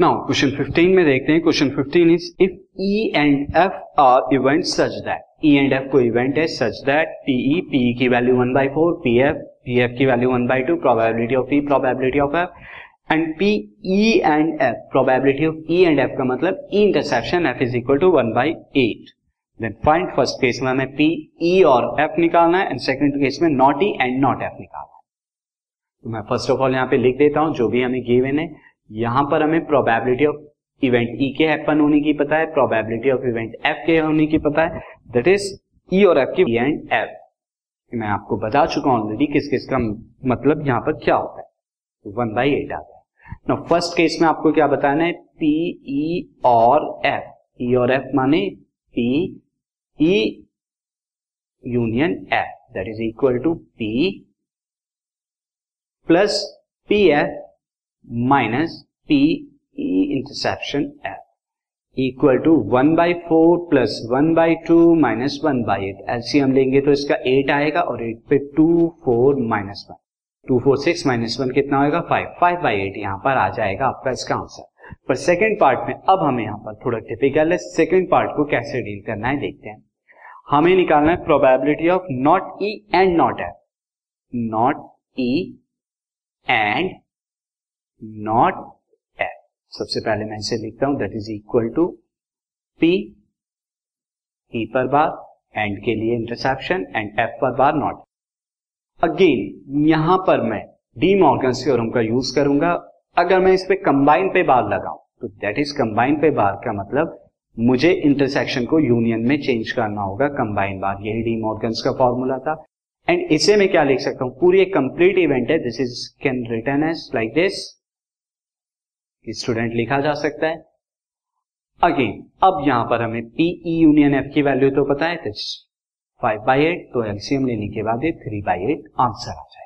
Now question 15 में देखते हैं। Question 15 is if E and F are event such that E and F को event है such that P E P E की value one by four P F P F की value one by two probability of P probability of F and P E and F probability of E and F का मतलब E intersection F is equal to one by eight then find first case में हमें P E और F निकालना है and second case में not E and not F निकालना है। तो मैं फ़र्स्ट ऑफ़ ऑल यहाँ पे लिख देता हूँ, जो भी हमें गिवन है यहाँ पर हमें प्रोबेबिलिटी ऑफ़ इवेंट ई के हैपन होने की पता है प्रोबेबिलिटी ऑफ़ इवेंट एफ़ के होने की पता है दैट इज़ ई और एफ़ की एंड एफ़ मैं आपको बता चुका हूँ ऑलरेडी किस किस का मतलब यहाँ पर क्या होता है। वन बाई एट आता है ना फ़र्स्ट केस में आपको क्या बताना है? पी ई और एफ़ ई और एफ़ माने P E union F that is equal to P plus P F minus P E intersection F equal to one by four plus one by two minus one by eight LCM लेंगे तो इसका eight आएगा और eight पे two four minus one two four six minus one कितना होगा five five by eight यहाँ पर आ जाएगा आपका इसका आंसर पर सेकेंड पार्ट में अब हमें यहाँ पर थोड़ा टिपिकल है। सेकेंड पार्ट को कैसे डील करना है देखते हैं। हमें निकालना है probability of not E and not F not E and not F सबसे पहले मैं इसे लिखता हूँ that is equal to P E पर बार एंड के लिए इंटरसेप्शन एंड एफ़ पर बार नॉट अगेन यहाँ पर मैं डी मॉर्गन थ्योरम का यूज़ करूँगा। अगर मैं इस पे कंबाइन पे बार लगाऊँ तो दैट इज़ कंबाइन पे बार का मतलब मुझे इंटरसेक्शन को यूनियन में चेंज करना होगा कंबाइन बार यही डी मॉर्गन्स का फॉर्मूला था। एंड इसे मैं क्या लिख सकता हूँ? पूरी एक कंप्लीट इवेंट है। This is can return as like this student लिखा जा सकता है। अगेन अब यहाँ पर हमें पीई यूनियन एफ़ की वैल्यू तो पता है फाइव बाई एट तो एलसीएम लेने के बाद थ्री बाई एट आंसर आ जाएगा।